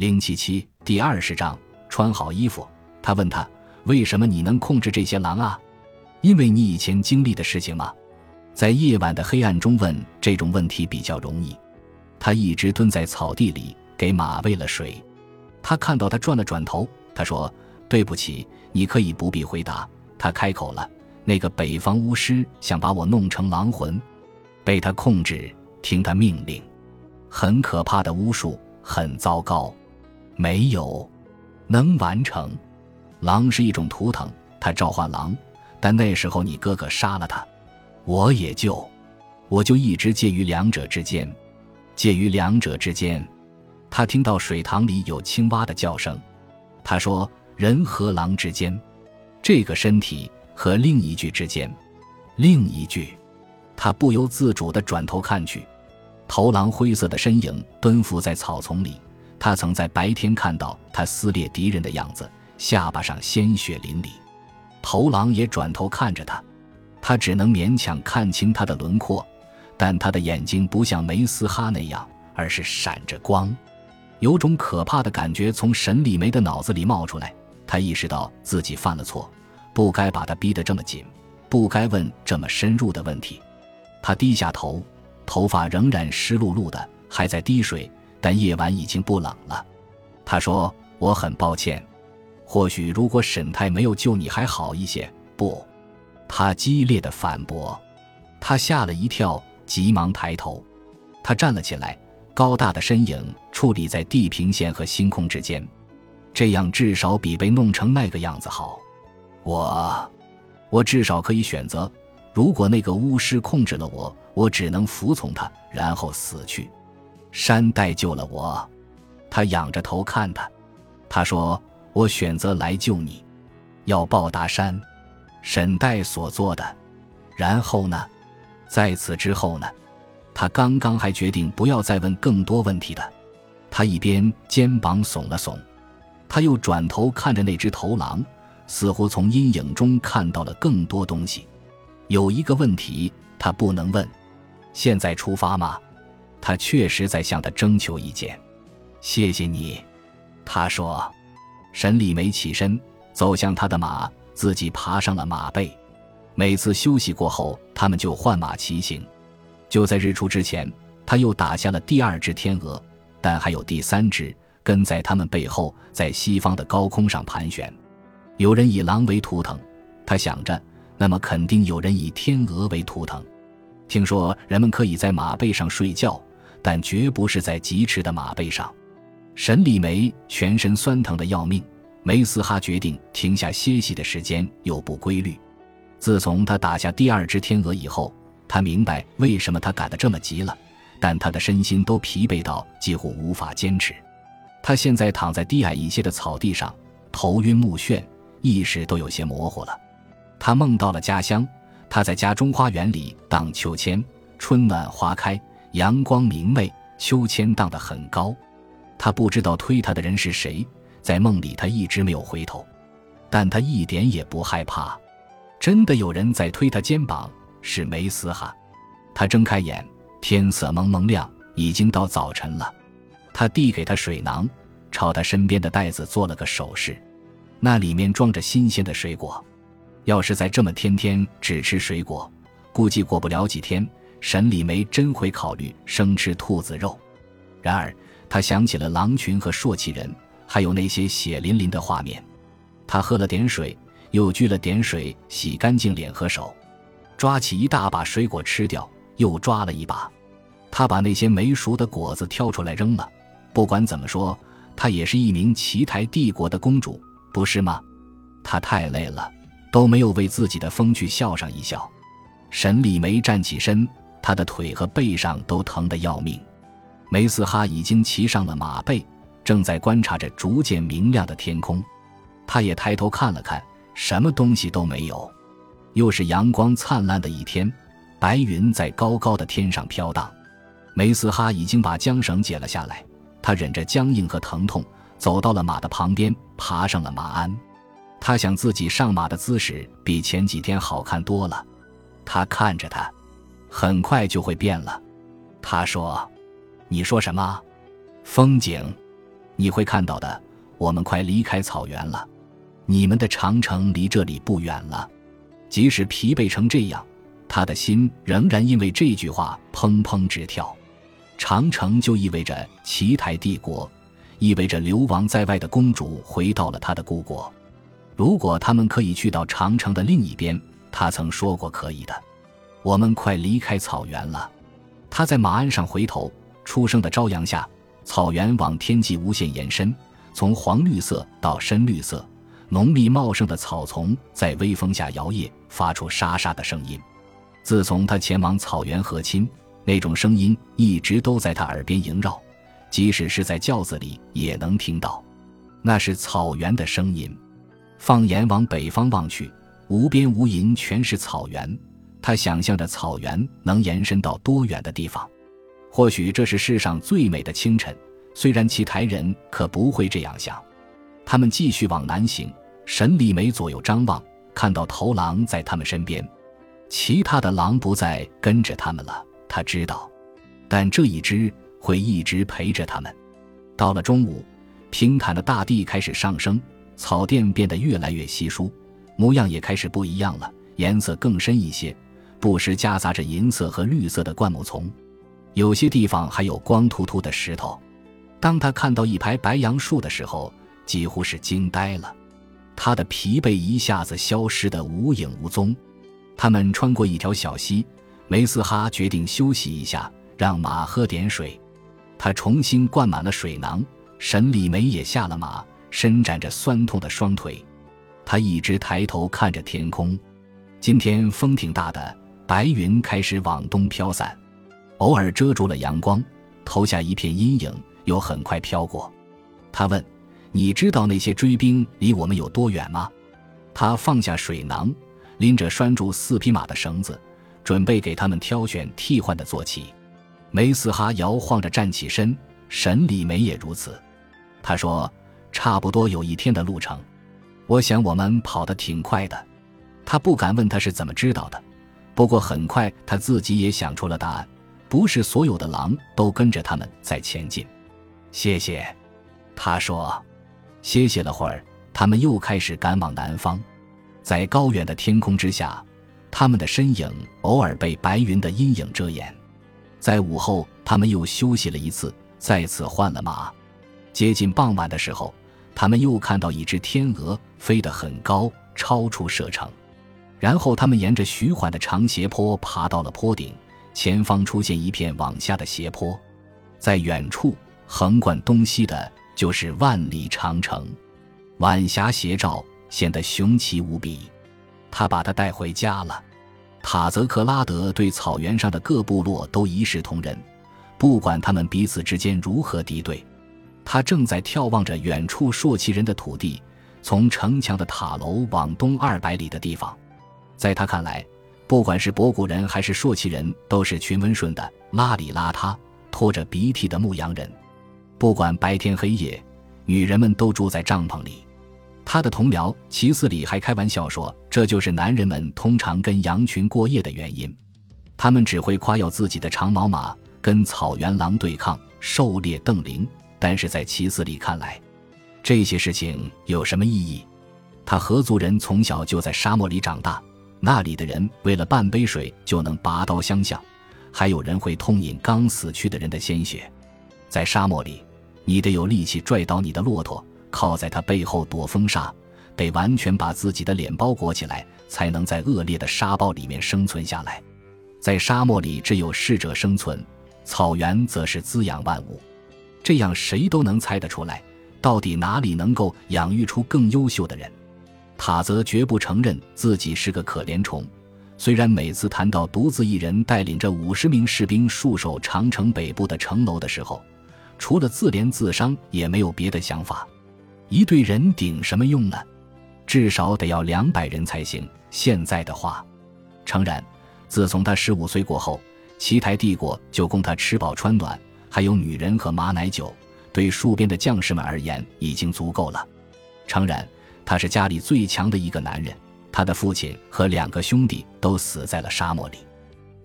零七七第二十章，穿好衣服。他问他：“为什么你能控制这些狼啊？因为你以前经历的事情吗？”在夜晚的黑暗中问这种问题比较容易。他一直蹲在草地里给马喂了水。他看到他转了转头，他说：“对不起，你可以不必回答。”他开口了：“那个北方巫师想把我弄成狼魂，被他控制，听他命令。很可怕的巫术，很糟糕。没有能完成。狼是一种图腾，他召唤狼，但那时候你哥哥杀了他，我也就，我就一直介于两者之间，介于两者之间。”他听到水塘里有青蛙的叫声，他说：“人和狼之间，这个身体和另一具之间，另一具。”他不由自主地转头看去，头狼灰色的身影蹲伏在草丛里。他曾在白天看到他撕裂敌人的样子，下巴上鲜血淋漓。头狼也转头看着他，他只能勉强看清他的轮廓，但他的眼睛不像梅斯哈那样，而是闪着光。有种可怕的感觉从沈礼梅的脑子里冒出来，他意识到自己犯了错，不该把他逼得这么紧，不该问这么深入的问题。他低下头，头发仍然湿漉漉的，还在滴水，但夜晚已经不冷了。他说：“我很抱歉，或许如果沈太没有救你还好一些。”不，他激烈的反驳。他吓了一跳，急忙抬头，他站了起来。高大的身影矗立在地平线和星空之间，这样至少比被弄成那个样子好。我，我至少可以选择。如果那个巫师控制了我，我只能服从他，然后死去。山代救了我，他仰着头看他，他说：“我选择来救你，要报答山沈代所做的。然后呢？在此之后呢？”他刚刚还决定不要再问更多问题的，他一边肩膀耸了耸，他又转头看着那只头狼，似乎从阴影中看到了更多东西。有一个问题他不能问：现在出发吗？他确实在向他征求意见。谢谢你，他说。沈礼梅起身走向他的马，自己爬上了马背。每次休息过后，他们就换马骑行。就在日出之前，他又打下了第二只天鹅，但还有第三只跟在他们背后，在西方的高空上盘旋。有人以狼为图腾，他想着，那么肯定有人以天鹅为图腾。听说人们可以在马背上睡觉，但绝不是在疾驰的马背上。沈礼梅全身酸疼的要命，梅斯哈决定停下歇息的时间又不规律。自从他打下第二只天鹅以后。他明白为什么他赶得这么急了，但他的身心都疲惫到几乎无法坚持。他现在躺在低矮一些的草地上，头晕目眩，意识都有些模糊了。他梦到了家乡，他在家中花园里荡秋千，春暖花开，阳光明媚，秋千荡得很高。他不知道推他的人是谁，在梦里他一直没有回头，但他一点也不害怕，真的有人在推他肩膀。是梅斯哈，他睁开眼，天色蒙蒙亮，已经到早晨了。他递给他水囊，朝他身边的袋子做了个手势，那里面装着新鲜的水果。要是再这么天天只吃水果，估计过不了几天，沈礼梅真会考虑生吃兔子肉。然而，他想起了狼群和朔气人，还有那些血淋淋的画面。他喝了点水，又掬了点水，洗干净脸和手。抓起一大把水果吃掉，又抓了一把。他把那些没熟的果子挑出来扔了。不管怎么说，她也是一名奇台帝国的公主，不是吗？她太累了，都没有为自己的风趣笑上一笑。沈礼梅站起身，他的腿和背上都疼得要命。梅斯哈已经骑上了马背，正在观察着逐渐明亮的天空。他也抬头看了看，什么东西都没有。又是阳光灿烂的一天，白云在高高的天上飘荡。梅斯哈已经把缰绳解了下来，他忍着僵硬和疼痛，走到了马的旁边，爬上了马鞍。他想自己上马的姿势比前几天好看多了。他看着他，很快就会变了。他说：“你说什么？风景？你会看到的。我们快离开草原了，你们的长城离这里不远了。即使疲惫成这样，他的心仍然因为这句话砰砰直跳。长城就意味着奇台帝国，意味着流亡在外的公主回到了她的故国。如果他们可以去到长城的另一边，他曾说过可以的。我们快离开草原了。他在马鞍上回头，初升的朝阳下，草原往天际无限延伸。从黄绿色到深绿色，浓密茂盛的草丛在微风下摇曳，发出沙沙的声音。自从他前往草原和亲，那种声音一直都在他耳边萦绕，即使是在轿子里也能听到。那是草原的声音。放眼往北方望去，无边无垠，全是草原。他想象着草原能延伸到多远的地方。或许这是世上最美的清晨。虽然其台人可不会这样想，他们继续往南行。沈礼梅左右张望，看到头狼在他们身边，其他的狼不再跟着他们了。他知道，但这一只会一直陪着他们。到了中午，平坦的大地开始上升，草甸变得越来越稀疏，模样也开始不一样了，颜色更深一些，不时夹杂着银色和绿色的灌木丛，有些地方还有光秃秃的石头。当他看到一排白杨树的时候，几乎是惊呆了，他的疲惫一下子消失得无影无踪。他们穿过一条小溪，梅斯哈决定休息一下，让马喝点水。他重新灌满了水囊，沈里梅也下了马，伸展着酸痛的双腿。他一直抬头看着天空，今天风挺大的，白云开始往东飘散，偶尔遮住了阳光，投下一片阴影。又很快飘过，他问：“你知道那些追兵离我们有多远吗？”他放下水囊，拎着拴住四匹马的绳子，准备给他们挑选替换的坐骑。梅斯哈摇晃着站起身，神里梅也如此。他说：“差不多有一天的路程，我想我们跑得挺快的。”他不敢问他是怎么知道的，不过很快他自己也想出了答案：不是所有的狼都跟着他们在前进。谢谢，他说。歇息了会儿，他们又开始赶往南方。在高远的天空之下，他们的身影偶尔被白云的阴影遮掩。在午后，他们又休息了一次，再次换了马。接近傍晚的时候，他们又看到一只天鹅飞得很高，超出射程。然后，他们沿着徐缓的长斜坡爬到了坡顶，前方出现一片往下的斜坡，在远处。横贯东西的就是万里长城，晚霞斜照，显得雄奇无比。他把他带回家了。塔泽克拉德对草原上的各部落都一视同仁，不管他们彼此之间如何敌对。他正在眺望着远处朔气人的土地，从城墙的塔楼往东二百里的地方。在他看来，不管是博古人还是朔奇人，都是群温顺的、邋里邋遢、拖着鼻涕的牧羊人。不管白天黑夜，女人们都住在帐篷里。他的同僚齐斯里还开玩笑说：“这就是男人们通常跟羊群过夜的原因。他们只会夸耀自己的长毛马，跟草原狼对抗，狩猎瞪羚。但是在齐斯里看来，这些事情有什么意义？他合族人从小就在沙漠里长大，那里的人为了半杯水就能拔刀相向，还有人会痛饮刚死去的人的鲜血，在沙漠里。”你得有力气拽倒你的骆驼，靠在他背后躲风沙，得完全把自己的脸包裹起来，才能在恶劣的沙暴里面生存下来。在沙漠里，只有适者生存；草原则是滋养万物。这样，谁都能猜得出来，到底哪里能够养育出更优秀的人。塔泽绝不承认自己是个可怜虫，虽然每次谈到独自一人带领着五十名士兵戍守长城北部的城楼的时候。除了自怜自伤，也没有别的想法。一队人顶什么用呢？至少得要两百人才行。现在的话，诚然，自从他十五岁过后，奇台帝国就供他吃饱穿暖，还有女人和马奶酒，对戍边的将士们而言已经足够了。诚然，他是家里最强的一个男人。他的父亲和两个兄弟都死在了沙漠里。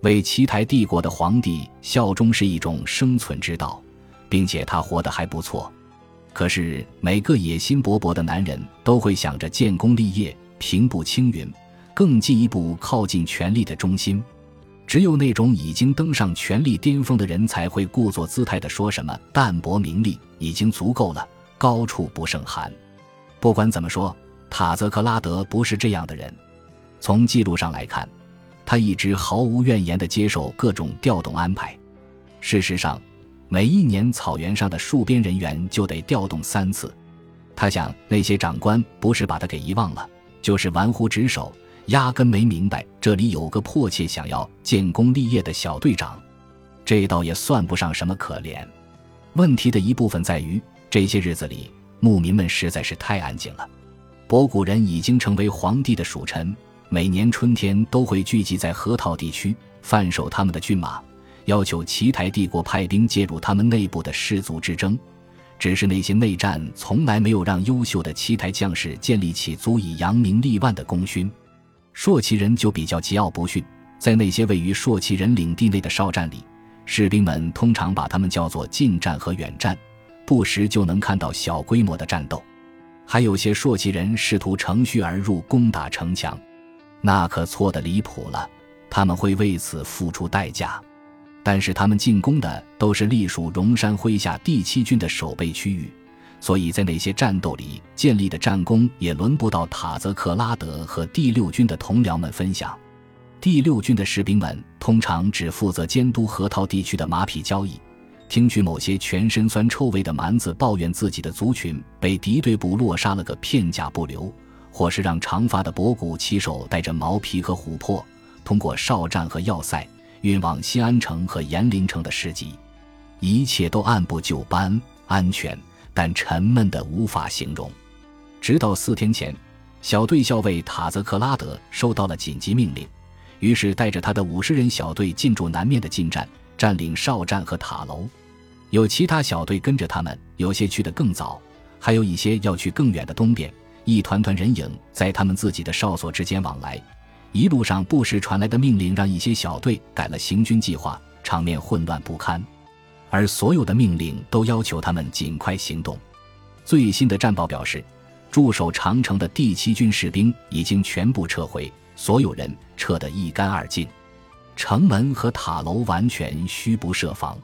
为奇台帝国的皇帝效忠是一种生存之道。并且他活得还不错，可是每个野心勃勃的男人都会想着建功立业、平步青云，更进一步靠近权力的中心。只有那种已经登上权力巅峰的人，才会故作姿态地说什么“淡泊名利已经足够了，高处不胜寒”。不管怎么说，塔泽克拉德不是这样的人。从记录上来看，他一直毫无怨言地接受各种调动安排。事实上，每一年草原上的戍边人员就得调动三次。他想，那些长官不是把他给遗忘了，就是玩忽职守，压根没明白这里有个迫切想要建功立业的小队长。这倒也算不上什么可怜。问题的一部分在于，这些日子里牧民们实在是太安静了。博古人已经成为皇帝的属臣，每年春天都会聚集在河套地区，贩售他们的骏马。要求奇台帝国派兵介入他们内部的氏族之争，只是那些内战从来没有让优秀的奇台将士建立起足以扬名立万的功勋。朔骑人就比较桀骜不驯，在那些位于朔骑人领地内的哨站里，士兵们通常把他们叫做近战和远战，不时就能看到小规模的战斗。还有些朔骑人试图乘虚而入攻打城墙，那可错得离谱了，他们会为此付出代价。但是他们进攻的都是隶属荣山麾下第七军的守备区域，所以在那些战斗里建立的战功也轮不到塔泽克拉德和第六军的同僚们分享。第六军的士兵们通常只负责监督河套地区的马匹交易，听取某些全身酸臭味的蛮子抱怨自己的族群被敌对部落杀了个片甲不留，或是让长发的博古骑手带着毛皮和琥珀通过哨站和要塞。运往西安城和延陵城的市集，一切都按部就班、安全，但沉闷的无法形容。直到四天前，小队校尉塔泽克拉德收到了紧急命令，于是带着他的五十人小队进驻南面的近战，占领哨站和塔楼。有其他小队跟着他们，有些去得更早，还有一些要去更远的东边。一团团人影在他们自己的哨所之间往来。一路上不时传来的命令，让一些小队改了行军计划，场面混乱不堪。而所有的命令都要求他们尽快行动。最新的战报表示，驻守长城的第七军士兵已经全部撤回，所有人撤得一干二净，城门和塔楼完全虚不设防。